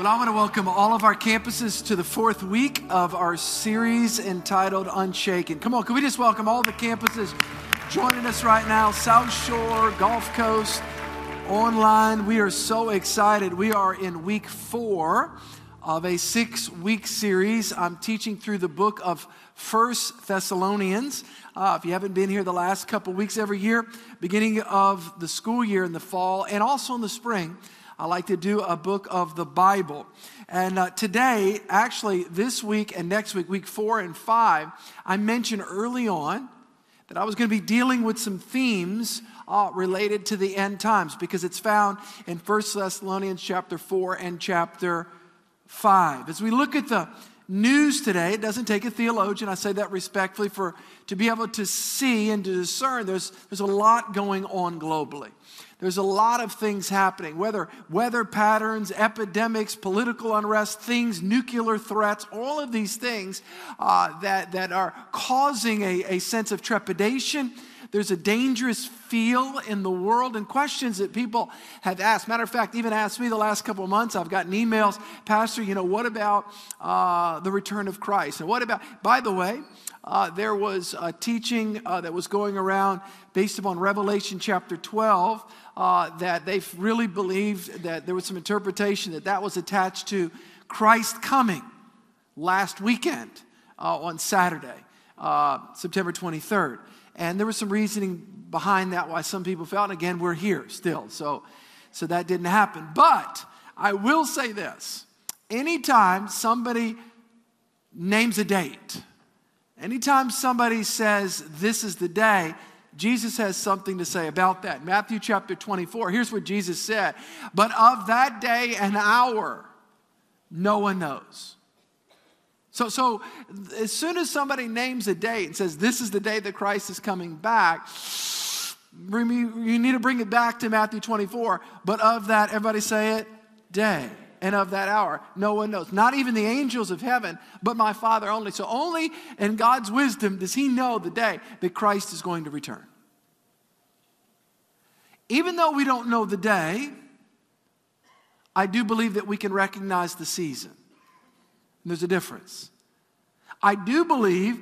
Well, I want to welcome all of our campuses to the fourth week of our series entitled Unshaken. Come on, can we just welcome all the campuses joining us right now South Shore, Gulf Coast, online. We are so excited. We are in week four of a six week series. I'm teaching through the book of First Thessalonians. Uh, if you haven't been here the last couple weeks every year, beginning of the school year in the fall and also in the spring, I like to do a book of the Bible. And uh, today, actually, this week and next week, week four and five, I mentioned early on that I was going to be dealing with some themes uh, related to the end times because it's found in First Thessalonians chapter 4 and chapter 5. As we look at the news today, it doesn't take a theologian, I say that respectfully, for to be able to see and to discern there's, there's a lot going on globally. There's a lot of things happening, whether weather patterns, epidemics, political unrest, things, nuclear threats, all of these things uh, that, that are causing a, a sense of trepidation. There's a dangerous feel in the world and questions that people have asked. Matter of fact, even asked me the last couple of months. I've gotten emails, Pastor, you know, what about uh, the return of Christ? And what about, by the way, uh, there was a teaching uh, that was going around based upon Revelation chapter 12 uh, that they really believed that there was some interpretation that that was attached to Christ coming last weekend uh, on Saturday, uh, September 23rd. And there was some reasoning behind that why some people felt, and again, we're here still. So, so that didn't happen. But I will say this anytime somebody names a date, anytime somebody says this is the day, Jesus has something to say about that. Matthew chapter 24, here's what Jesus said But of that day and hour, no one knows. So, so as soon as somebody names a date and says, This is the day that Christ is coming back, you need to bring it back to Matthew 24. But of that, everybody say it, day. And of that hour, no one knows. Not even the angels of heaven, but my Father only. So, only in God's wisdom does He know the day that Christ is going to return. Even though we don't know the day, I do believe that we can recognize the season. And there's a difference. I do believe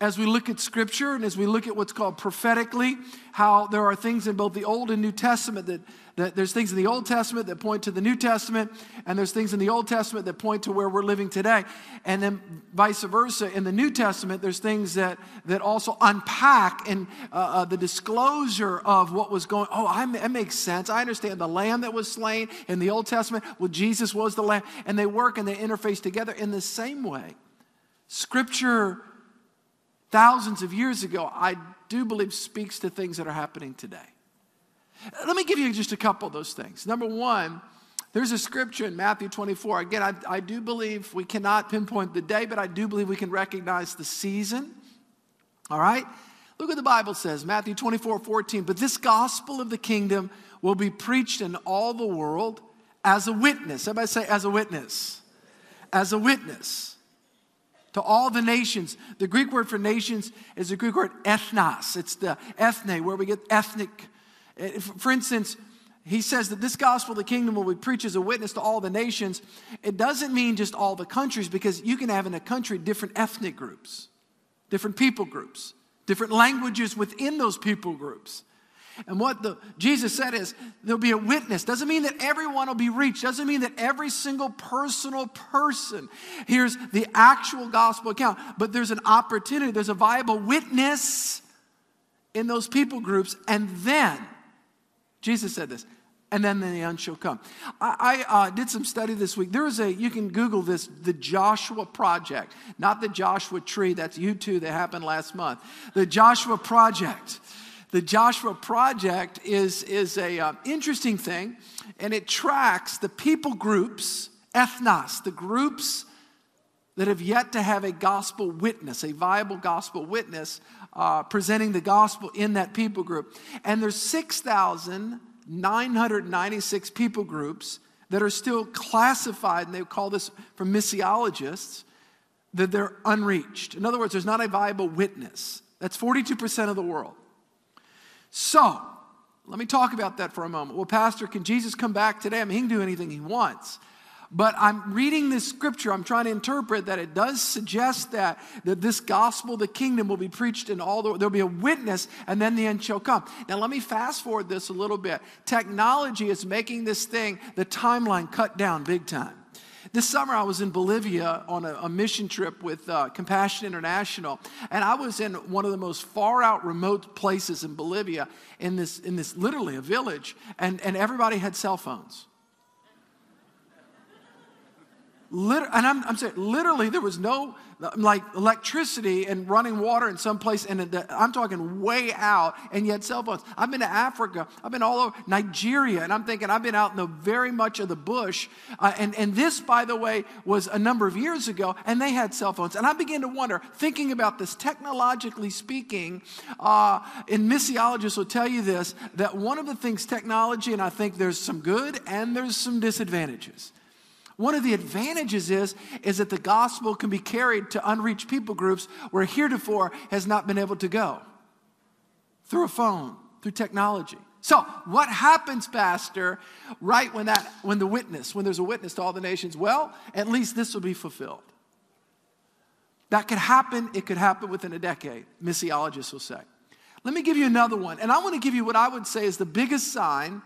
as we look at scripture and as we look at what's called prophetically, how there are things in both the Old and New Testament that, that, there's things in the Old Testament that point to the New Testament, and there's things in the Old Testament that point to where we're living today. And then vice versa, in the New Testament, there's things that, that also unpack and uh, uh, the disclosure of what was going Oh, I, that makes sense. I understand the lamb that was slain in the Old Testament. Well, Jesus was the lamb. And they work and they interface together in the same way. Scripture thousands of years ago, I do believe speaks to things that are happening today. Let me give you just a couple of those things. Number one, there's a scripture in Matthew 24. Again, I, I do believe we cannot pinpoint the day, but I do believe we can recognize the season. All right? Look what the Bible says Matthew 24, 14. But this gospel of the kingdom will be preached in all the world as a witness. Everybody say, as a witness. As a witness to all the nations. The Greek word for nations is the Greek word ethnos. It's the ethne, where we get ethnic. Eh, for instance, he says that this gospel of the kingdom will be preached as a witness to all the nations. It doesn't mean just all the countries, because you can have in a country different ethnic groups, different people groups, different languages within those people groups. And what the, Jesus said is there'll be a witness. Doesn't mean that everyone will be reached. Doesn't mean that every single personal person hears the actual gospel account. But there's an opportunity, there's a viable witness in those people groups. And then, Jesus said this, and then the end shall come. I, I uh, did some study this week. There is a, you can Google this, the Joshua Project, not the Joshua Tree, that's U2 that happened last month. The Joshua Project the Joshua Project is, is a uh, interesting thing, and it tracks the people groups, ethnos, the groups that have yet to have a gospel witness, a viable gospel witness, uh, presenting the gospel in that people group. And there's 6,996 people groups that are still classified, and they call this from missiologists, that they're unreached. In other words, there's not a viable witness. That's 42% of the world. So, let me talk about that for a moment. Well, Pastor, can Jesus come back today? I mean, he can do anything he wants. But I'm reading this scripture, I'm trying to interpret that it does suggest that, that this gospel, the kingdom, will be preached in all the, there'll be a witness, and then the end shall come. Now, let me fast forward this a little bit. Technology is making this thing, the timeline cut down big time. This summer, I was in Bolivia on a, a mission trip with uh, Compassion International, and I was in one of the most far out, remote places in Bolivia, in this, in this literally a village, and, and everybody had cell phones. And I'm, I'm, saying literally there was no like electricity and running water in some place and i'm talking way out and yet cell phones. I've been to africa. I've been all over nigeria and i'm thinking i've been out in the very much of the bush. Uh, and, and this by the way was a number of years ago and they had cell phones. And i began to wonder thinking about this technologically speaking uh, and missiologists will tell you this that one of the things technology and i think there's some good and there's some disadvantages one of the advantages is, is that the gospel can be carried to unreached people groups where heretofore has not been able to go through a phone, through technology. So, what happens, Pastor, right when that when the witness, when there's a witness to all the nations? Well, at least this will be fulfilled. That could happen, it could happen within a decade, missiologists will say. Let me give you another one. And I want to give you what I would say is the biggest sign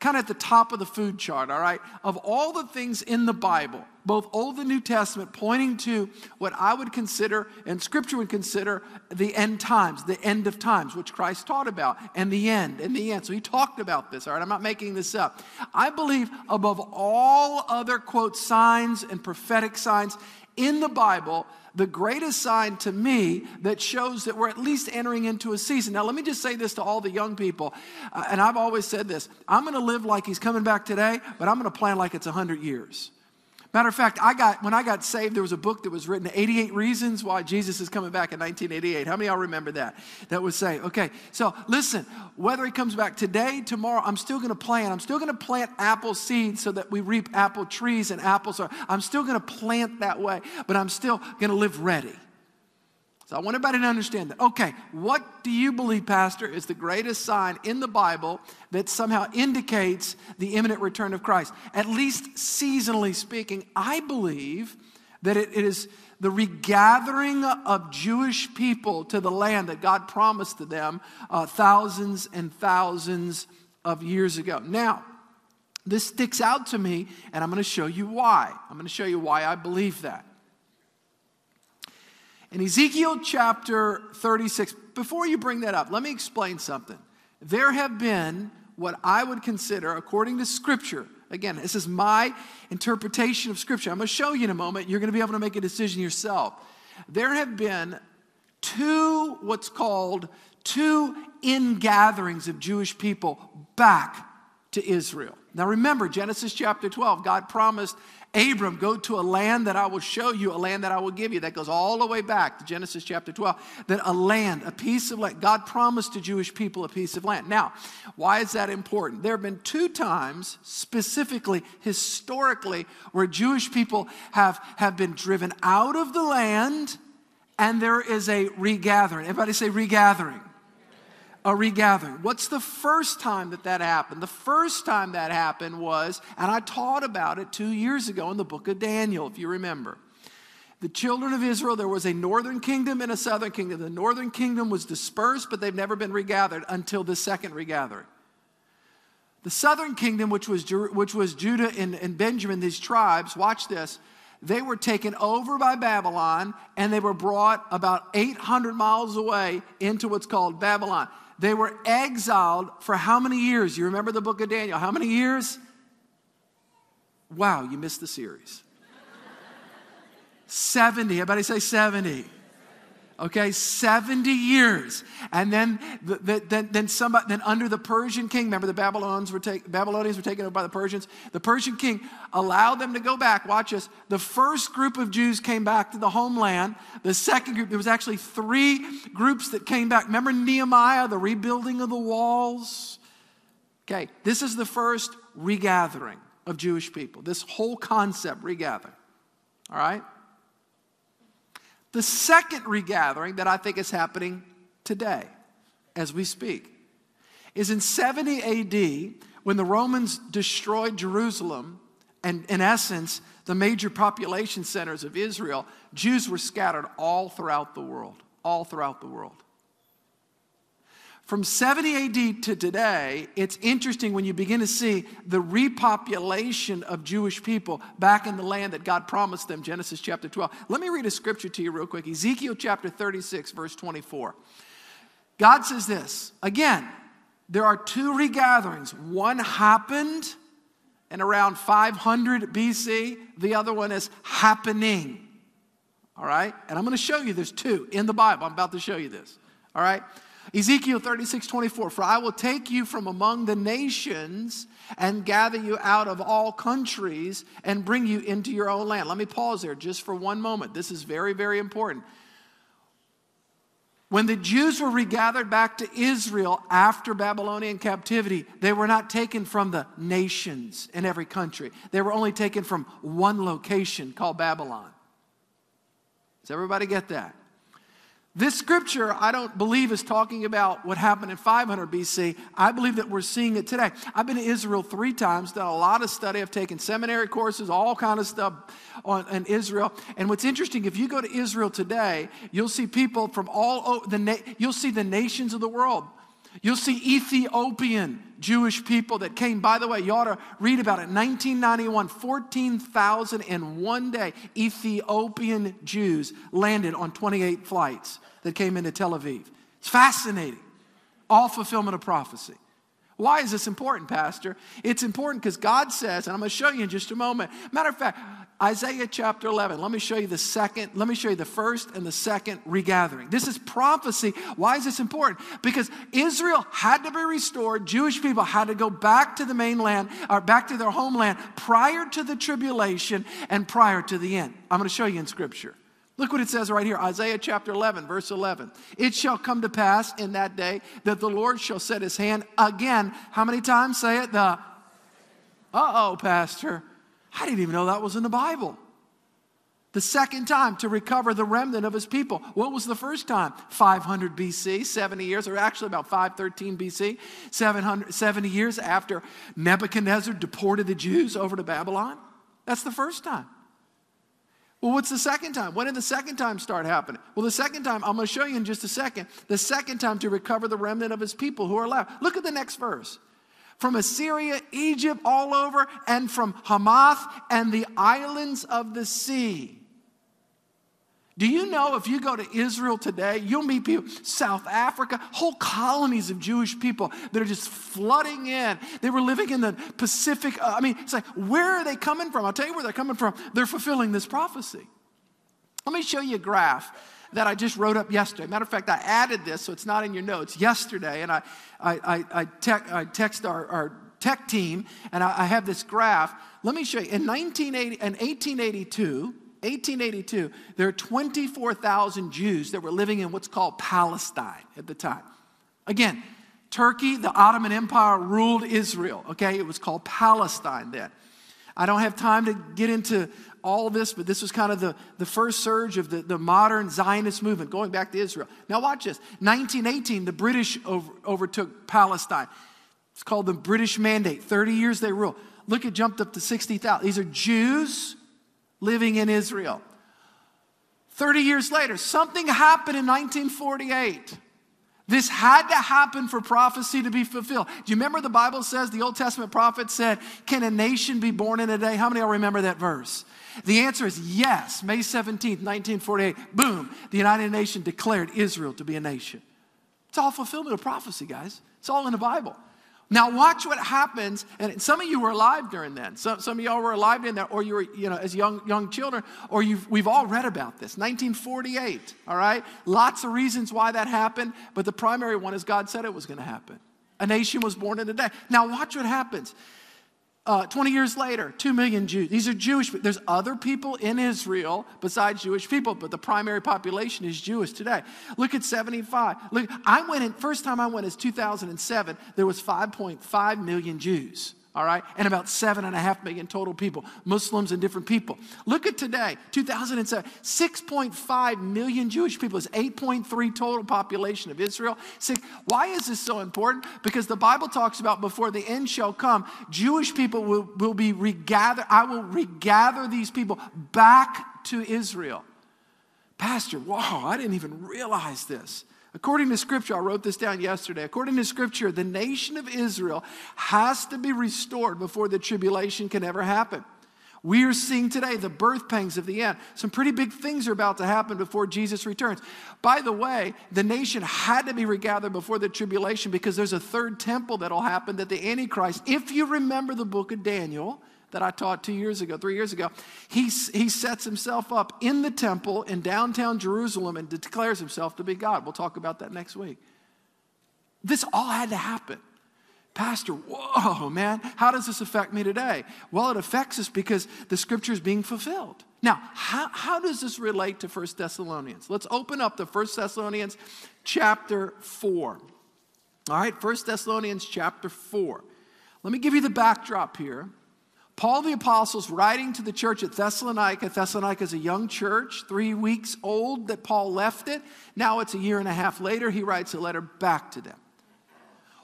kind of at the top of the food chart, all right, of all the things in the Bible, both Old and New Testament, pointing to what I would consider and Scripture would consider the end times, the end of times, which Christ taught about, and the end, and the end. So he talked about this, all right, I'm not making this up. I believe above all other, quote, signs and prophetic signs in the Bible, the greatest sign to me that shows that we're at least entering into a season. Now, let me just say this to all the young people, uh, and I've always said this I'm going to live like he's coming back today, but I'm going to plan like it's 100 years. Matter of fact, I got when I got saved, there was a book that was written, 88 Reasons Why Jesus is Coming Back in 1988. How many y'all remember that? That would say, okay, so listen, whether he comes back today, tomorrow, I'm still gonna plant. I'm still gonna plant apple seeds so that we reap apple trees and apples are. I'm still gonna plant that way, but I'm still gonna live ready. So I want everybody to understand that. Okay, what do you believe, Pastor, is the greatest sign in the Bible that somehow indicates the imminent return of Christ? At least seasonally speaking, I believe that it, is the regathering of Jewish people to the land that God promised to them uh, thousands and thousands of years ago. Now, this sticks out to me, and I'm going to show you why. I'm going to show you why I believe that. In Ezekiel chapter 36, before you bring that up, let me explain something. There have been what I would consider, according to Scripture, again, this is my interpretation of Scripture. I'm going to show you in a moment. You're going to be able to make a decision yourself. There have been two, what's called two ingatherings of Jewish people back to Israel. Now remember, Genesis chapter 12, God promised Abram, go to a land that I will show you, a land that I will give you. That goes all the way back to Genesis chapter 12. That a land, a piece of land, God promised to Jewish people a piece of land. Now, why is that important? There have been two times, specifically, historically, where Jewish people have, have been driven out of the land and there is a regathering. Everybody say regathering a regathering. What's the first time that that happened? The first time that happened was, and I taught about it two years ago in the book of Daniel, if you remember. The children of Israel, there was a northern kingdom and a southern kingdom. The northern kingdom was dispersed, but they've never been regathered until the second regathering. The southern kingdom, which was, which was Judah and, and Benjamin, these tribes, watch this, they were taken over by Babylon and they were brought about 800 miles away into what's called Babylon. They were exiled for how many years? You remember the book of Daniel? How many years? Wow, you missed the series. 70. Everybody say 70 okay 70 years. And then the, the, then, then somebody then under the persian king remember the babylonians were take, babylonians were taken over by the persians? The persian king allowed them to go back. Watch this. The first group of jews came back to the homeland. The second group there was actually three groups that came back. Remember nehemiah the rebuilding of the walls? Okay this is the first regathering of jewish people. This whole concept regathering. All right the second regathering that I think is happening today as we speak is in 70 AD when the Romans destroyed Jerusalem and in essence, the major population centers of Israel, Jews were scattered all throughout the world, all throughout the world. From 70 AD to today, it's interesting when you begin to see the repopulation of Jewish people back in the land that God promised them, Genesis chapter 12. Let me read a scripture to you real quick Ezekiel chapter 36, verse 24. God says this again, there are two regatherings. One happened in around 500 BC, the other one is happening. All right? And I'm going to show you there's two in the Bible. I'm about to show you this. All right? Ezekiel 36, 24, for I will take you from among the nations and gather you out of all countries and bring you into your own land. Let me pause there just for one moment. This is very, very important. When the Jews were regathered back to Israel after Babylonian captivity, they were not taken from the nations in every country. They were only taken from one location called Babylon. Does everybody get that? This scripture, I don't believe, is talking about what happened in 500 BC. I believe that we're seeing it today. I've been to Israel three times, done a lot of study. I've taken seminary courses, all kind of stuff on in Israel. And what's interesting, if you go to Israel today, you'll see people from all over the. You'll see the nations of the world. You'll see Ethiopian Jewish people that came. By the way, you ought to read about it. 1991, 14,000 in one day Ethiopian Jews landed on 28 flights that came into Tel Aviv. It's fascinating. All fulfillment of prophecy. Why is this important, Pastor? It's important because God says, and I'm going to show you in just a moment. Matter of fact, Isaiah chapter 11. Let me show you the second, let me show you the first and the second regathering. This is prophecy. Why is this important? Because Israel had to be restored. Jewish people had to go back to the mainland or back to their homeland prior to the tribulation and prior to the end. I'm going to show you in scripture. Look what it says right here Isaiah chapter 11, verse 11. It shall come to pass in that day that the Lord shall set his hand again. How many times say it? The, uh oh, Pastor. I didn't even know that was in the Bible. The second time to recover the remnant of his people. What was the first time? 500 BC, 70 years, or actually about 513 BC, 770 years after Nebuchadnezzar deported the Jews over to Babylon. That's the first time. Well, what's the second time? When did the second time start happening? Well, the second time, I'm going to show you in just a second, the second time to recover the remnant of his people who are left. Look at the next verse from Assyria, Egypt, all over, and from Hamath and the islands of the sea. Do you know if you go to Israel today, you'll meet people, South Africa, whole colonies of Jewish people that are just flooding in. They were living in the Pacific. Uh, I mean, it's like, where are they coming from? I'll tell you where they're coming from. They're fulfilling this prophecy. Let me show you a graph that I just wrote up yesterday. Matter of fact, I added this so it's not in your notes yesterday, and I, I, I, I, te- I text our, our, tech team, and I, I, have this graph. Let me show you. In 1980, in 1882, 1882, there are 24,000 Jews that were living in what's called Palestine at the time. Again, Turkey, the Ottoman Empire ruled Israel. Okay, it was called Palestine then. I don't have time to get into all this, but this was kind of the, the first surge of the, the modern Zionist movement going back to Israel. Now, watch this. 1918, the British over, overtook Palestine. It's called the British Mandate. 30 years they rule. Look, it jumped up to 60,000. These are Jews living in Israel. 30 years later, something happened in 1948. This had to happen for prophecy to be fulfilled. Do you remember the Bible says, the Old Testament prophet said, Can a nation be born in a day? How many of y'all remember that verse? The answer is yes. May 17th, 1948, boom, the United Nations declared Israel to be a nation. It's all fulfillment of prophecy, guys. It's all in the Bible. Now watch what happens, and some of you were alive during then. Some, some of y'all were alive in that, or you were, you know, as young young children, or you've, we've all read about this. 1948, all right? Lots of reasons why that happened, but the primary one is God said it was going to happen. A nation was born in a day. Now watch what happens. Uh, 20 years later, 2 million Jews. These are Jewish. There's other people in Israel besides Jewish people, but the primary population is Jewish today. Look at 75. Look, I went in, first time I went is 2007. There was 5.5 million Jews. All right, and about seven and a half million total people, Muslims and different people. Look at today, 2007, 6.5 million Jewish people is 8.3 total population of Israel. Why is this so important? Because the Bible talks about before the end shall come, Jewish people will, will be regathered. I will regather these people back to Israel. Pastor, wow, I didn't even realize this. According to scripture, I wrote this down yesterday. According to scripture, the nation of Israel has to be restored before the tribulation can ever happen. We are seeing today the birth pangs of the end. Some pretty big things are about to happen before Jesus returns. By the way, the nation had to be regathered before the tribulation because there's a third temple that'll happen that the Antichrist, if you remember the book of Daniel, that I taught two years ago, three years ago, he, he sets himself up in the temple in downtown Jerusalem and declares himself to be God. We'll talk about that next week. This all had to happen. Pastor, whoa, man, how does this affect me today? Well, it affects us because the scripture is being fulfilled. Now, how, how does this relate to First Thessalonians? Let's open up to First Thessalonians chapter 4. All right, First Thessalonians chapter 4. Let me give you the backdrop here. Paul the Apostle's writing to the church at Thessalonica. Thessalonica is a young church, three weeks old that Paul left it. Now it's a year and a half later. He writes a letter back to them.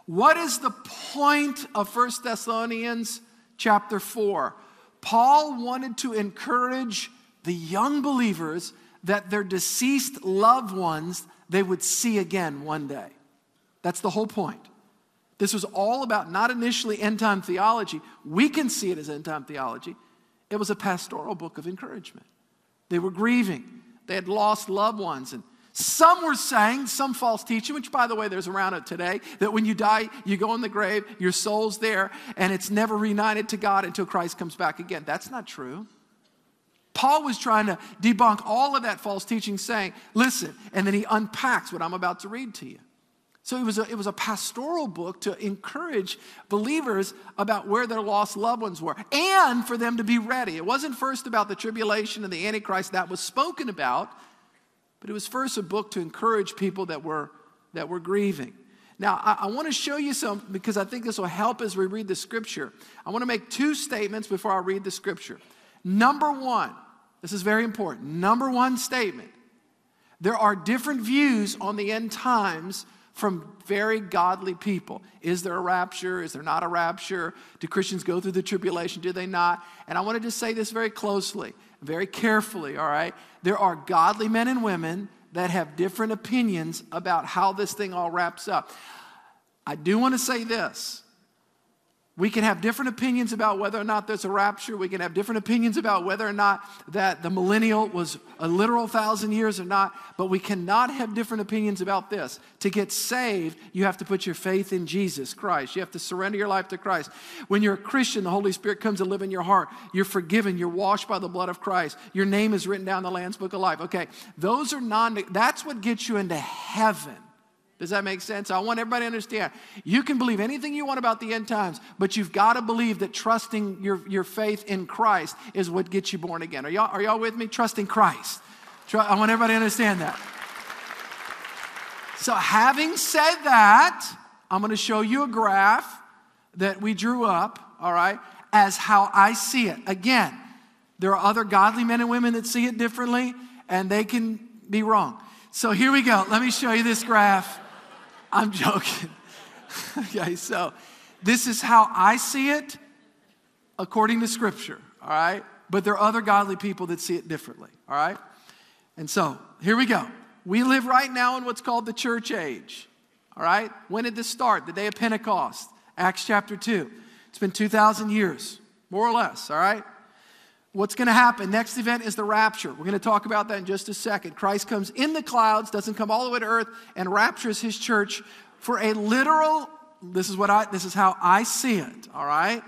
What is the point of First Thessalonians chapter 4? Paul wanted to encourage the young believers that their deceased loved ones they would see again one day. That's the whole point. This was all about not initially end time theology. We can see it as end time theology. It was a pastoral book of encouragement. They were grieving, they had lost loved ones. And some were saying, some false teaching, which by the way, there's around it today, that when you die, you go in the grave, your soul's there, and it's never reunited to God until Christ comes back again. That's not true. Paul was trying to debunk all of that false teaching, saying, listen, and then he unpacks what I'm about to read to you. So it was, a, it was a pastoral book to encourage believers about where their lost loved ones were and for them to be ready. It wasn't first about the tribulation and the Antichrist that was spoken about, but it was first a book to encourage people that were, that were grieving. Now, I, I want to show you some because I think this will help as we read the scripture. I want to make two statements before I read the scripture. Number one, this is very important. Number one statement there are different views on the end times from very godly people. Is there a rapture? Is there not a rapture? Do Christians go through the tribulation? Do they not? And I want to just say this very closely, very carefully, all right? There are godly men and women that have different opinions about how this thing all wraps up. I do want to say this we can have different opinions about whether or not there's a rapture. We can have different opinions about whether or not that the millennial was a literal thousand years or not. But we cannot have different opinions about this. To get saved, you have to put your faith in Jesus Christ. You have to surrender your life to Christ. When you're a Christian, the Holy Spirit comes to live in your heart. You're forgiven. You're washed by the blood of Christ. Your name is written down in the Lamb's Book of Life. Okay, those are non. That's what gets you into heaven. Does that make sense? I want everybody to understand. You can believe anything you want about the end times, but you've got to believe that trusting your, your faith in Christ is what gets you born again. Are y'all, are y'all with me? Trusting Christ. I want everybody to understand that. So, having said that, I'm going to show you a graph that we drew up, all right, as how I see it. Again, there are other godly men and women that see it differently, and they can be wrong. So, here we go. Let me show you this graph. I'm joking. okay, so this is how I see it according to Scripture, all right? But there are other godly people that see it differently, all right? And so here we go. We live right now in what's called the church age, all right? When did this start? The day of Pentecost, Acts chapter 2. It's been 2,000 years, more or less, all right? What's going to happen? Next event is the rapture. We're going to talk about that in just a second. Christ comes in the clouds, doesn't come all the way to earth, and raptures his church for a literal, this is what I this is how I see it, all right?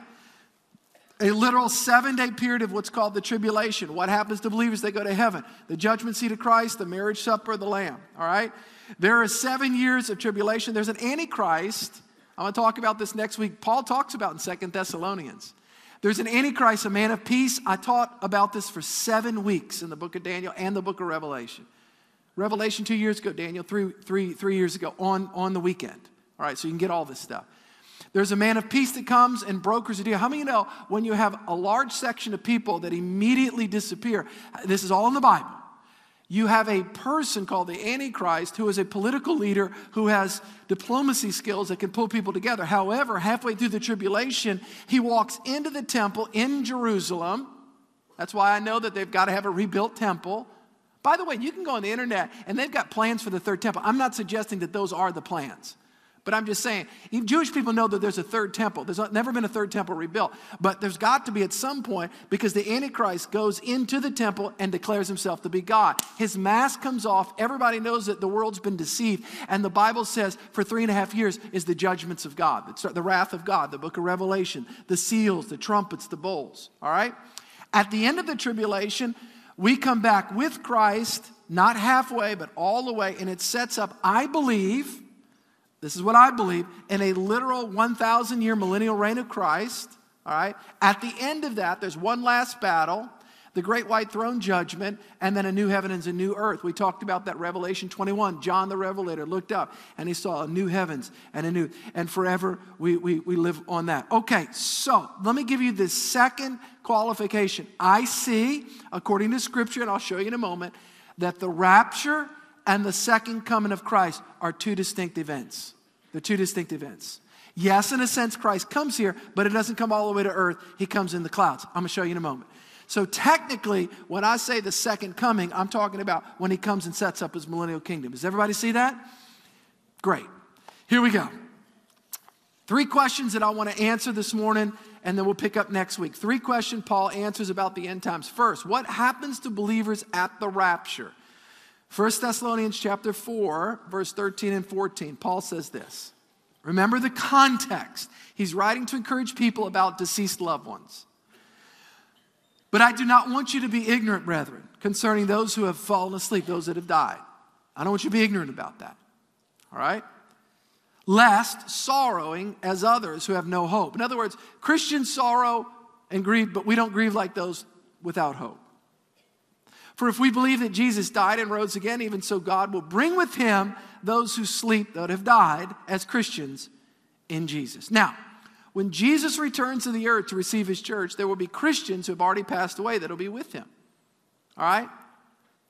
A literal seven day period of what's called the tribulation. What happens to believers? They go to heaven. The judgment seat of Christ, the marriage supper of the Lamb, all right? There are seven years of tribulation. There's an antichrist. I'm going to talk about this next week. Paul talks about in Second Thessalonians. There's an Antichrist, a man of peace. I taught about this for seven weeks in the book of Daniel and the book of Revelation. Revelation two years ago, Daniel three, three, three years ago on, on the weekend. All right, so you can get all this stuff. There's a man of peace that comes and brokers a deal. How many know when you have a large section of people that immediately disappear? This is all in the Bible. You have a person called the Antichrist who is a political leader who has diplomacy skills that can pull people together. However, halfway through the tribulation, he walks into the temple in Jerusalem. That's why I know that they've got to have a rebuilt temple. By the way, you can go on the internet and they've got plans for the third temple. I'm not suggesting that those are the plans. But I'm just saying, Jewish people know that there's a third temple. There's never been a third temple rebuilt. But there's got to be at some point because the Antichrist goes into the temple and declares himself to be God. His mask comes off. Everybody knows that the world's been deceived. And the Bible says for three and a half years is the judgments of God, the wrath of God, the book of Revelation, the seals, the trumpets, the bowls. All right? At the end of the tribulation, we come back with Christ, not halfway, but all the way. And it sets up, I believe, this is what I believe, in a literal 1,000 year millennial reign of Christ. All right. At the end of that, there's one last battle, the great white throne judgment, and then a new heaven and a new earth. We talked about that Revelation 21. John the Revelator looked up and he saw a new heavens and a new, and forever we, we, we live on that. Okay, so let me give you the second qualification. I see, according to Scripture, and I'll show you in a moment, that the rapture and the second coming of Christ are two distinct events. They're two distinct events. Yes, in a sense, Christ comes here, but it doesn't come all the way to earth. He comes in the clouds. I'm going to show you in a moment. So, technically, when I say the second coming, I'm talking about when he comes and sets up his millennial kingdom. Does everybody see that? Great. Here we go. Three questions that I want to answer this morning, and then we'll pick up next week. Three questions Paul answers about the end times. First, what happens to believers at the rapture? 1 Thessalonians chapter 4, verse 13 and 14, Paul says this. Remember the context. He's writing to encourage people about deceased loved ones. But I do not want you to be ignorant, brethren, concerning those who have fallen asleep, those that have died. I don't want you to be ignorant about that. All right? Lest sorrowing as others who have no hope. In other words, Christians sorrow and grieve, but we don't grieve like those without hope. For if we believe that Jesus died and rose again, even so God will bring with him those who sleep that have died as Christians in Jesus. Now, when Jesus returns to the earth to receive his church, there will be Christians who have already passed away that'll be with him. All right?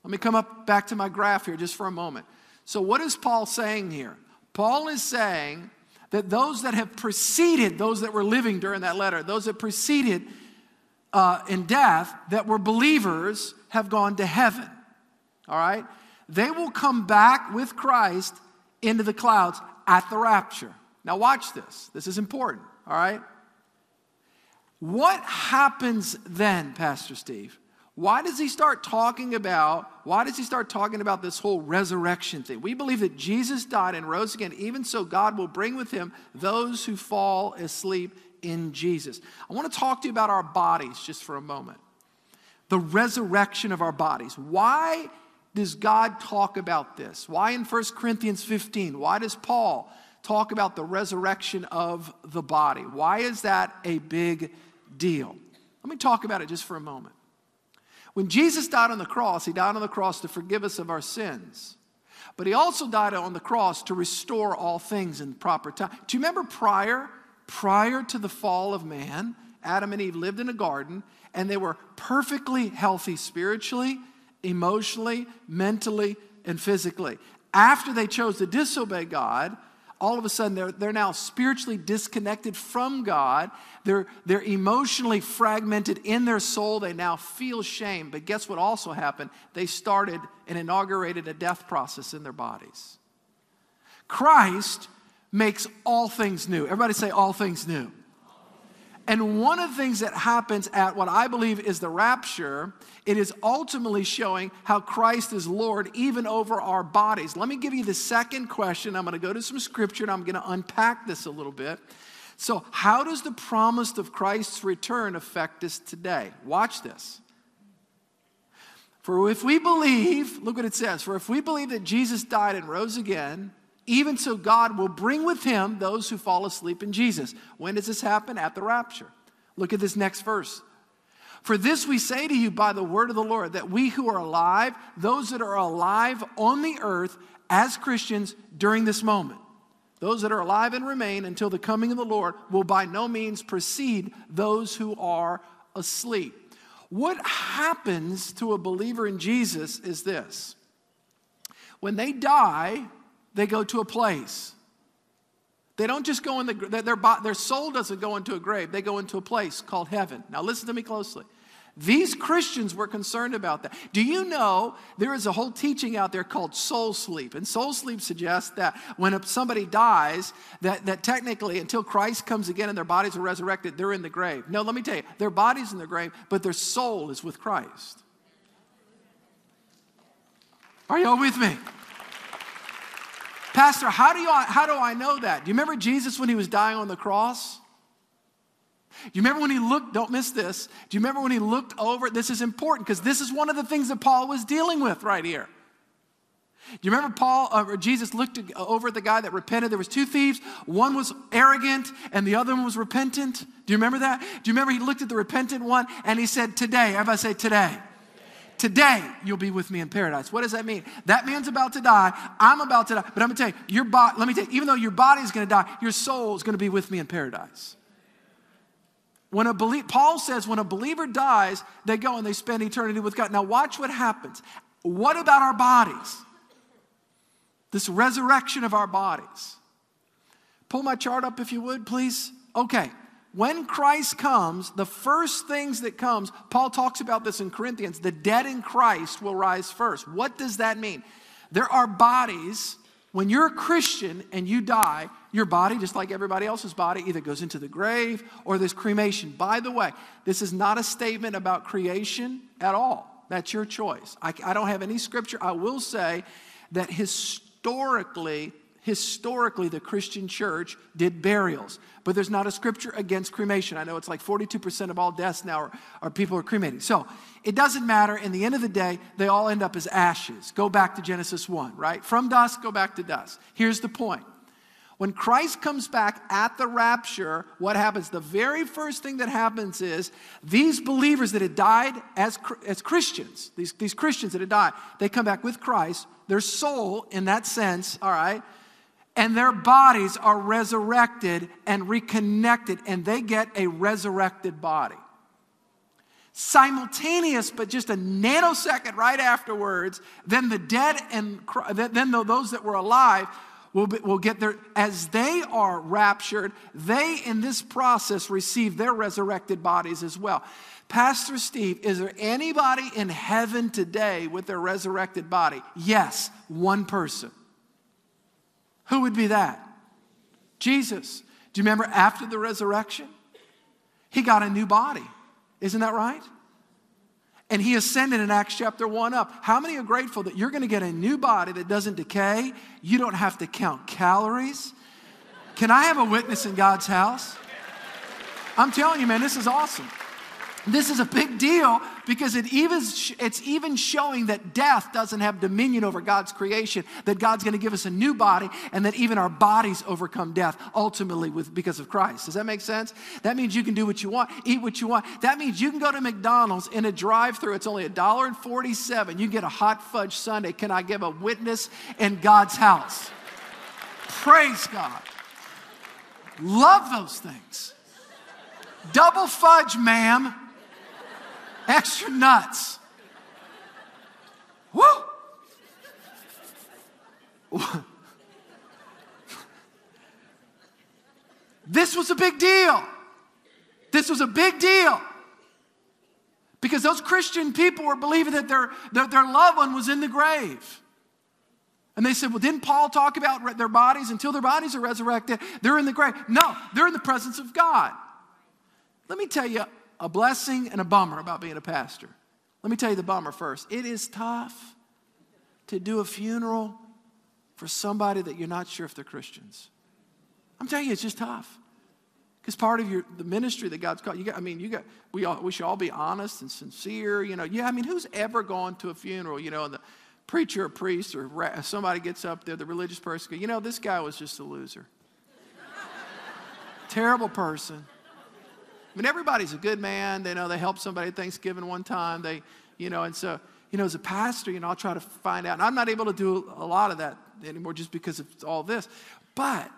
Let me come up back to my graph here just for a moment. So, what is Paul saying here? Paul is saying that those that have preceded, those that were living during that letter, those that preceded uh, in death, that were believers, have gone to heaven. All right? They will come back with Christ into the clouds at the rapture. Now, watch this. This is important. All right? What happens then, Pastor Steve? Why does he start talking about why does he start talking about this whole resurrection thing? We believe that Jesus died and rose again. Even so God will bring with him those who fall asleep in Jesus. I want to talk to you about our bodies just for a moment the resurrection of our bodies. Why does God talk about this? Why in 1 Corinthians 15? Why does Paul talk about the resurrection of the body? Why is that a big deal? Let me talk about it just for a moment. When Jesus died on the cross, he died on the cross to forgive us of our sins. But he also died on the cross to restore all things in proper time. Do you remember prior prior to the fall of man, Adam and Eve lived in a garden and they were perfectly healthy spiritually, emotionally, mentally, and physically. After they chose to disobey God, all of a sudden they're, they're now spiritually disconnected from God. They're, they're emotionally fragmented in their soul. They now feel shame. But guess what also happened? They started and inaugurated a death process in their bodies. Christ makes all things new. Everybody say, all things new. And one of the things that happens at what I believe is the rapture, it is ultimately showing how Christ is Lord even over our bodies. Let me give you the second question. I'm going to go to some scripture and I'm going to unpack this a little bit. So, how does the promise of Christ's return affect us today? Watch this. For if we believe, look what it says, for if we believe that Jesus died and rose again, even so, God will bring with him those who fall asleep in Jesus. When does this happen? At the rapture. Look at this next verse. For this we say to you by the word of the Lord, that we who are alive, those that are alive on the earth as Christians during this moment. those that are alive and remain until the coming of the Lord, will by no means precede those who are asleep. What happens to a believer in Jesus is this when they die, they go to a place. They don't just go in the, their, their soul doesn't go into a grave, they go into a place called heaven. Now, listen to me closely. These Christians were concerned about that. Do you know there is a whole teaching out there called soul sleep? And soul sleep suggests that when somebody dies, that, that technically until Christ comes again and their bodies are resurrected, they're in the grave. No, let me tell you, their body's in the grave, but their soul is with Christ. Are y'all with me? Pastor, how do, you, how do I know that? Do you remember Jesus when he was dying on the cross? Do you remember when he looked, don't miss this. Do you remember when he looked over? This is important because this is one of the things that Paul was dealing with right here. Do you remember Paul uh, or Jesus looked over at the guy that repented? There was two thieves. One was arrogant and the other one was repentant. Do you remember that? Do you remember he looked at the repentant one and he said, "Today, everybody say today." Today, you'll be with me in paradise. What does that mean? That man's about to die. I'm about to die. But I'm going to tell you, your body, let me tell you, even though your body is going to die, your soul is going to be with me in paradise. When a belie- Paul says when a believer dies, they go and they spend eternity with God. Now, watch what happens. What about our bodies? This resurrection of our bodies. Pull my chart up if you would, please. Okay. When Christ comes, the first things that comes, Paul talks about this in Corinthians, the dead in Christ will rise first. What does that mean? There are bodies when you're a Christian and you die, your body, just like everybody else's body, either goes into the grave or there's cremation. By the way, this is not a statement about creation at all. That's your choice. I, I don't have any scripture. I will say that historically, historically, the Christian church did burials, but there's not a scripture against cremation. I know it's like 42% of all deaths now are, are people are cremating. So it doesn't matter. In the end of the day, they all end up as ashes. Go back to Genesis 1, right? From dust, go back to dust. Here's the point. When Christ comes back at the rapture, what happens? The very first thing that happens is these believers that had died as, as Christians, these, these Christians that had died, they come back with Christ. Their soul, in that sense, all right, and their bodies are resurrected and reconnected, and they get a resurrected body. Simultaneous, but just a nanosecond right afterwards, then the dead and then those that were alive will, be, will get their, as they are raptured, they in this process receive their resurrected bodies as well. Pastor Steve, is there anybody in heaven today with their resurrected body? Yes, one person. Who would be that? Jesus. Do you remember after the resurrection? He got a new body. Isn't that right? And he ascended in Acts chapter 1 up. How many are grateful that you're going to get a new body that doesn't decay? You don't have to count calories. Can I have a witness in God's house? I'm telling you, man, this is awesome. This is a big deal because it even, it's even showing that death doesn't have dominion over God's creation, that God's going to give us a new body, and that even our bodies overcome death ultimately with, because of Christ. Does that make sense? That means you can do what you want, eat what you want. That means you can go to McDonald's in a drive through. It's only $1.47. You get a hot fudge sundae. Can I give a witness in God's house? Praise God. Love those things. Double fudge, ma'am extra nuts. Woo! this was a big deal. This was a big deal. Because those Christian people were believing that their, their, their loved one was in the grave. And they said, Well, didn't Paul talk about their bodies until their bodies are resurrected? They're in the grave. No, they're in the presence of God. Let me tell you, a blessing and a bummer about being a pastor. Let me tell you the bummer first. It is tough to do a funeral for somebody that you're not sure if they're Christians. I'm telling you, it's just tough. Because part of your the ministry that God's called, you got, I mean, you got we all we should all be honest and sincere. You know, yeah, I mean, who's ever gone to a funeral, you know, and the preacher or priest or somebody gets up there, the religious person, Goes, you know, this guy was just a loser. Terrible person. I mean, everybody's a good man. They know they helped somebody at Thanksgiving one time. They, you know, and so, you know, as a pastor, you know, I'll try to find out. And I'm not able to do a lot of that anymore just because of all this. But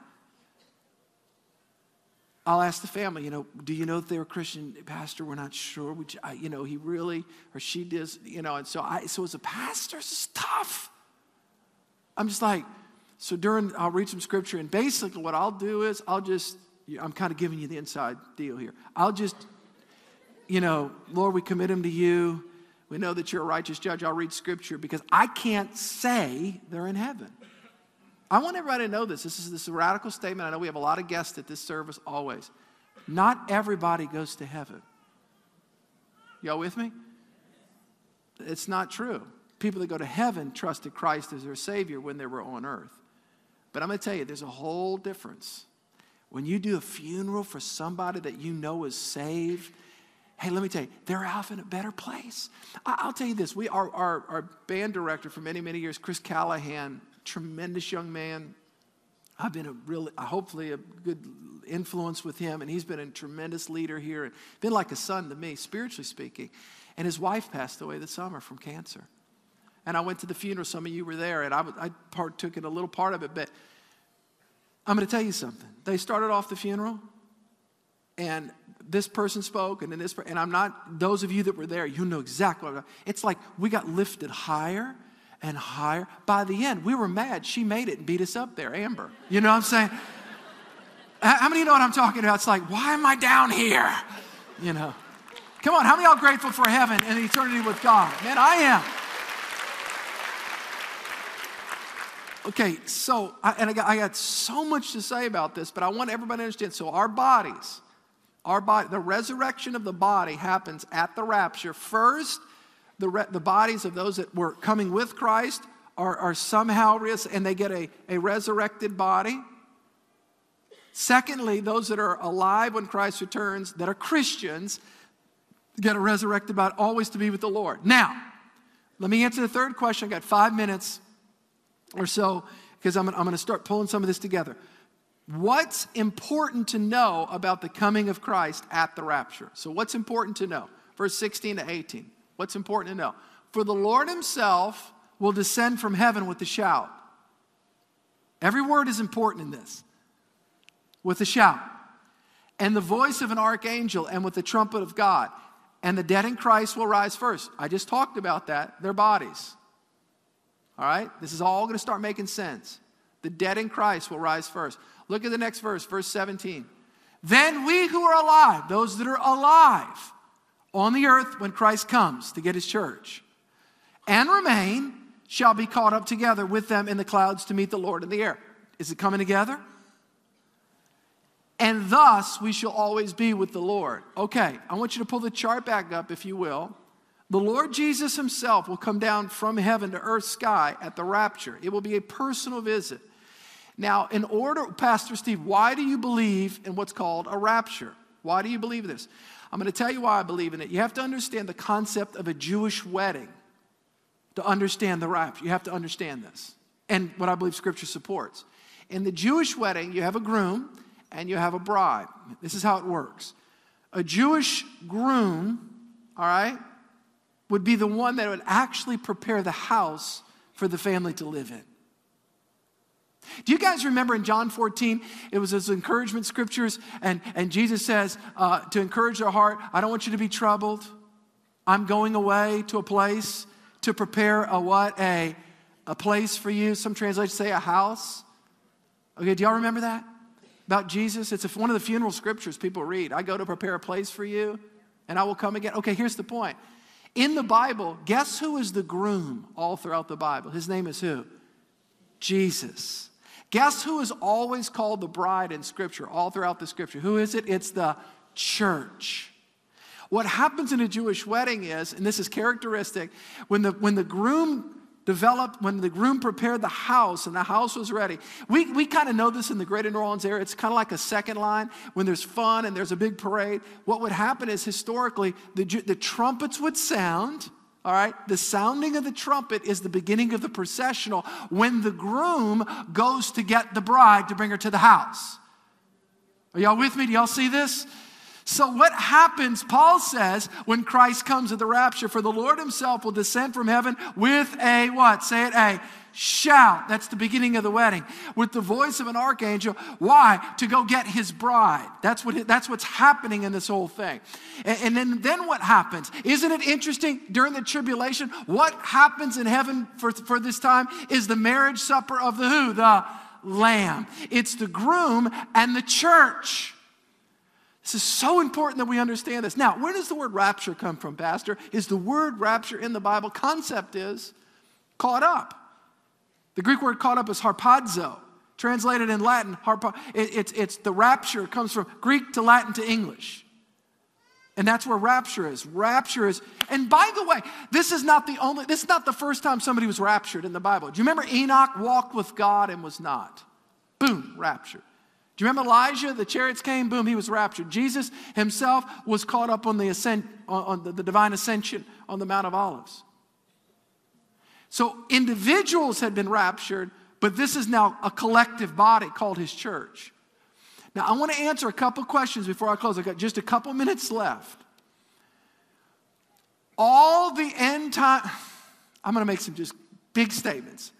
I'll ask the family, you know, do you know that they were Christian? Pastor, we're not sure. We, I, you know, he really, or she does, you know, and so I, so as a pastor, it's tough. I'm just like, so during, I'll read some scripture, and basically what I'll do is I'll just, I'm kind of giving you the inside deal here. I'll just, you know, Lord, we commit him to you. We know that you're a righteous judge. I'll read scripture because I can't say they're in heaven. I want everybody to know this. This is, this is a radical statement. I know we have a lot of guests at this service always. Not everybody goes to heaven. Y'all with me? It's not true. People that go to heaven trusted Christ as their Savior when they were on earth. But I'm going to tell you, there's a whole difference. When you do a funeral for somebody that you know is saved, hey, let me tell you, they're off in a better place. I'll tell you this. We, our, our, our band director for many, many years, Chris Callahan, tremendous young man. I've been a really, hopefully, a good influence with him, and he's been a tremendous leader here, and been like a son to me, spiritually speaking. And his wife passed away this summer from cancer. And I went to the funeral. Some of you were there, and I, I partook in a little part of it. But I'm going to tell you something. They started off the funeral, and this person spoke, and then this, and I'm not. Those of you that were there, you know exactly it's like we got lifted higher and higher. By the end, we were mad. She made it and beat us up there, Amber. You know what I'm saying? How many you know what I'm talking about? It's like, why am I down here? You know. Come on, how many y'all grateful for heaven and eternity with God? Man, I am. Okay, so, I, and I got, I got so much to say about this, but I want everybody to understand. So, our bodies, our body, the resurrection of the body happens at the rapture. First, the, re- the bodies of those that were coming with Christ are, are somehow, res- and they get a, a resurrected body. Secondly, those that are alive when Christ returns, that are Christians, get a resurrected body, always to be with the Lord. Now, let me answer the third question. I got five minutes or so because I'm, I'm going to start pulling some of this together. What's important to know about the coming of Christ at the rapture? So, what's important to know? Verse 16 to 18. What's important to know? For the Lord himself will descend from heaven with a shout. Every word is important in this. With a shout. And the voice of an archangel and with the trumpet of God. And the dead in Christ will rise first. I just talked about that, their bodies. All right? This is all going to start making sense. The dead in Christ will rise first. Look at the next verse, verse 17. Then we who are alive, those that are alive, on the earth when Christ comes to get his church and remain shall be caught up together with them in the clouds to meet the Lord in the air. Is it coming together? And thus we shall always be with the Lord. Okay, I want you to pull the chart back up, if you will. The Lord Jesus himself will come down from heaven to earth sky at the rapture. It will be a personal visit. Now, in order, Pastor Steve, why do you believe in what's called a rapture? Why do you believe this? I'm going to tell you why I believe in it. You have to understand the concept of a Jewish wedding to understand the rapture. You have to understand this and what I believe Scripture supports. In the Jewish wedding, you have a groom and you have a bride. This is how it works. A Jewish groom, all right, would be the one that would actually prepare the house for the family to live in. Do you guys remember in John 14, it was those encouragement scriptures, and, and Jesus says, uh, to encourage their heart, I don't want you to be troubled. I'm going away to a place to prepare a what? A, a place for you. Some translations say a house. Okay, do y'all remember that? About Jesus? It's one of the funeral scriptures people read. I go to prepare a place for you, and I will come again. Okay, here's the point. In the Bible, guess who is the groom all throughout the Bible? His name is who? Jesus. Guess who is always called the bride in Scripture, all throughout the Scripture? Who is it? It's the church. What happens in a Jewish wedding is, and this is characteristic, when the, when the groom developed, when the groom prepared the house and the house was ready, we, we kind of know this in the greater New Orleans area. It's kind of like a second line. When there's fun and there's a big parade, what would happen is historically the, the trumpets would sound all right, the sounding of the trumpet is the beginning of the processional when the groom goes to get the bride to bring her to the house. Are y'all with me? Do y'all see this? So, what happens, Paul says, when Christ comes at the rapture? For the Lord himself will descend from heaven with a what? Say it, a shout. That's the beginning of the wedding. With the voice of an archangel. Why? To go get his bride. That's, what, that's what's happening in this whole thing. And, and then, then what happens? Isn't it interesting during the tribulation? What happens in heaven for, for this time is the marriage supper of the who? The lamb. It's the groom and the church. This is so important that we understand this. Now, where does the word rapture come from, Pastor? Is the word rapture in the Bible? Concept is caught up. The Greek word caught up is harpazo, translated in Latin. Harpa, it, it's, it's the rapture comes from Greek to Latin to English. And that's where rapture is. Rapture is, and by the way, this is not the only, this is not the first time somebody was raptured in the Bible. Do you remember Enoch walked with God and was not? Boom, rapture. You remember Elijah? The chariots came, boom, he was raptured. Jesus himself was caught up on the ascent, on the, the divine ascension on the Mount of Olives. So individuals had been raptured, but this is now a collective body called his church. Now, I want to answer a couple questions before I close. I've got just a couple minutes left. All the end time, I'm going to make some just big statements.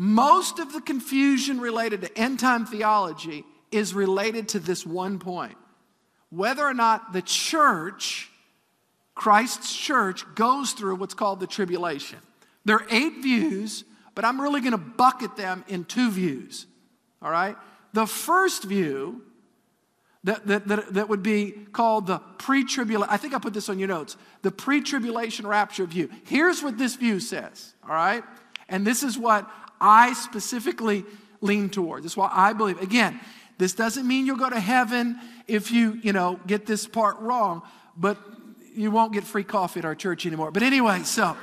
Most of the confusion related to end time theology is related to this one point whether or not the church, Christ's church, goes through what's called the tribulation. There are eight views, but I'm really going to bucket them in two views. All right? The first view that, that, that, that would be called the pre tribulation, I think I put this on your notes, the pre tribulation rapture view. Here's what this view says, all right? And this is what I specifically lean towards. This is what I believe. Again, this doesn't mean you'll go to heaven if you, you know, get this part wrong, but you won't get free coffee at our church anymore. But anyway, so.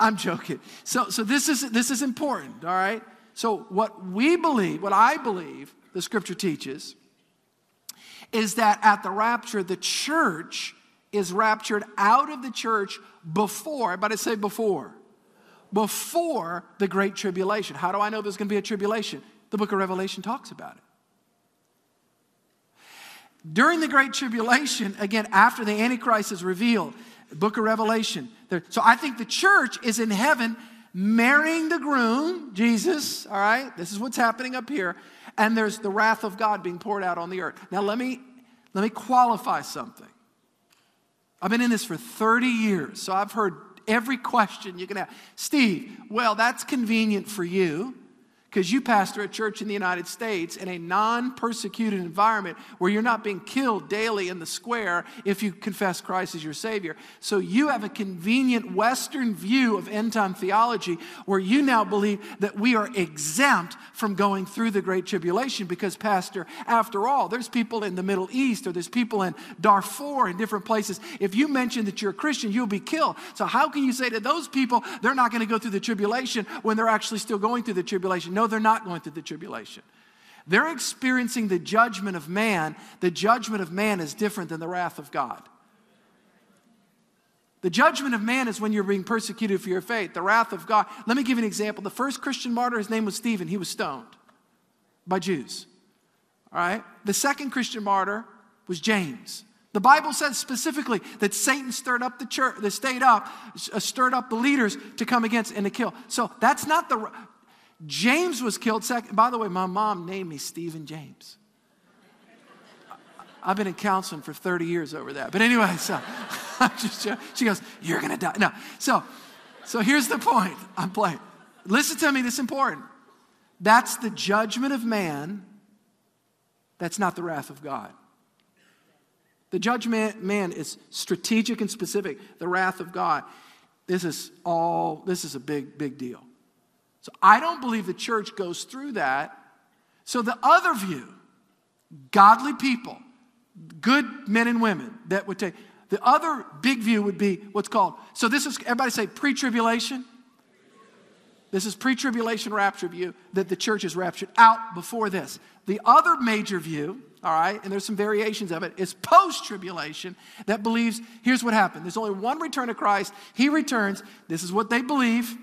I'm joking. So, so this, is, this is important, all right? So, what we believe, what I believe the scripture teaches, is that at the rapture, the church is raptured out of the church before, everybody say before, before the great tribulation. How do I know there's going to be a tribulation? The book of Revelation talks about it. During the great tribulation, again, after the Antichrist is revealed, book of Revelation. So I think the church is in heaven marrying the groom, Jesus, all right? This is what's happening up here. And there's the wrath of God being poured out on the earth. Now let me let me qualify something. I've been in this for 30 years, so I've heard every question you can have. Steve, well, that's convenient for you because you pastor a church in the United States in a non persecuted environment where you're not being killed daily in the square if you confess Christ as your Savior. So you have a convenient Western view of end time theology where you now believe that we are exempt from going through the Great Tribulation because, Pastor, after all, there's people in the Middle East or there's people in Darfur and different places. If you mention that you're a Christian, you'll be killed. So how can you say to those people they're not going to go through the tribulation when they're actually still going through the tribulation? No, they're not going through the tribulation. They're experiencing the judgment of man. The judgment of man is different than the wrath of God. The judgment of man is when you're being persecuted for your faith. The wrath of God. Let me give you an example. The first Christian martyr, his name was Stephen. He was stoned by Jews. All right? The second Christian martyr was James. The Bible says specifically that Satan stirred up the church, that stayed up, uh, stirred up the leaders to come against and to kill. So that's not the James was killed second. By the way, my mom named me Stephen James. I've been in counseling for 30 years over that. But anyway, so I'm just she goes, You're gonna die. No. So so here's the point. I'm playing. Listen to me, this is important. That's the judgment of man. That's not the wrath of God. The judgment man is strategic and specific. The wrath of God. This is all, this is a big, big deal. So I don't believe the church goes through that. So the other view, godly people, good men and women that would take, the other big view would be what's called, so this is, everybody say pre tribulation. This is pre tribulation rapture view that the church is raptured out before this. The other major view, all right, and there's some variations of it, is post tribulation that believes here's what happened. There's only one return of Christ. He returns. This is what they believe.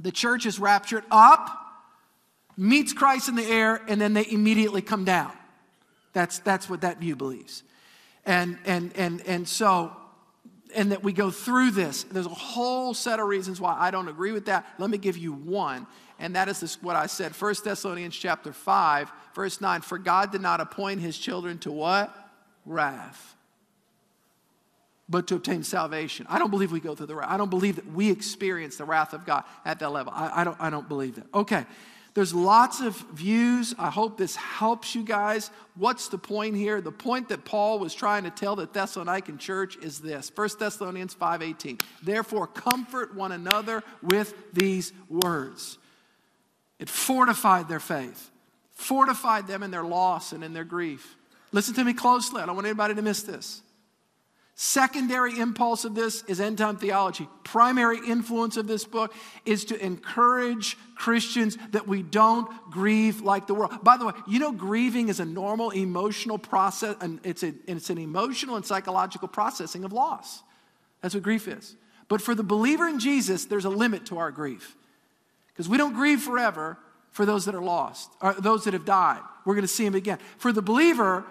The church is raptured up, meets Christ in the air, and then they immediately come down. That's, that's what that view believes. And, and, and, and so, and that we go through this. There's a whole set of reasons why I don't agree with that. Let me give you one. And that is this, what I said. 1 Thessalonians chapter 5, verse 9. For God did not appoint his children to what? Wrath but to obtain salvation. I don't believe we go through the wrath. I don't believe that we experience the wrath of God at that level. I, I, don't, I don't believe that. Okay, there's lots of views. I hope this helps you guys. What's the point here? The point that Paul was trying to tell the Thessalonican church is this 1 Thessalonians 5:18. Therefore, comfort one another with these words. It fortified their faith, fortified them in their loss and in their grief. Listen to me closely. I don't want anybody to miss this. Secondary impulse of this is end time theology. Primary influence of this book is to encourage Christians that we don't grieve like the world. By the way, you know, grieving is a normal emotional process, and it's, a, it's an emotional and psychological processing of loss. That's what grief is. But for the believer in Jesus, there's a limit to our grief. Because we don't grieve forever for those that are lost, or those that have died. We're going to see them again. For the believer,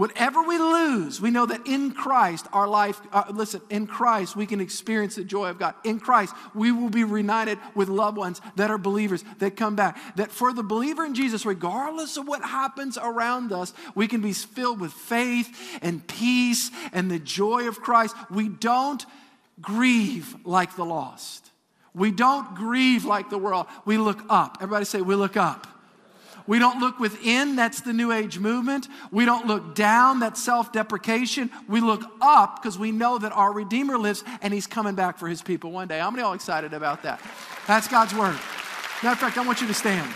Whatever we lose, we know that in Christ, our life, uh, listen, in Christ, we can experience the joy of God. In Christ, we will be reunited with loved ones that are believers that come back. That for the believer in Jesus, regardless of what happens around us, we can be filled with faith and peace and the joy of Christ. We don't grieve like the lost. We don't grieve like the world. We look up. Everybody say, we look up. We don't look within, that's the New Age movement. We don't look down, that's self deprecation. We look up because we know that our Redeemer lives and He's coming back for His people one day. How many all excited about that? That's God's Word. Matter of fact, I want you to stand.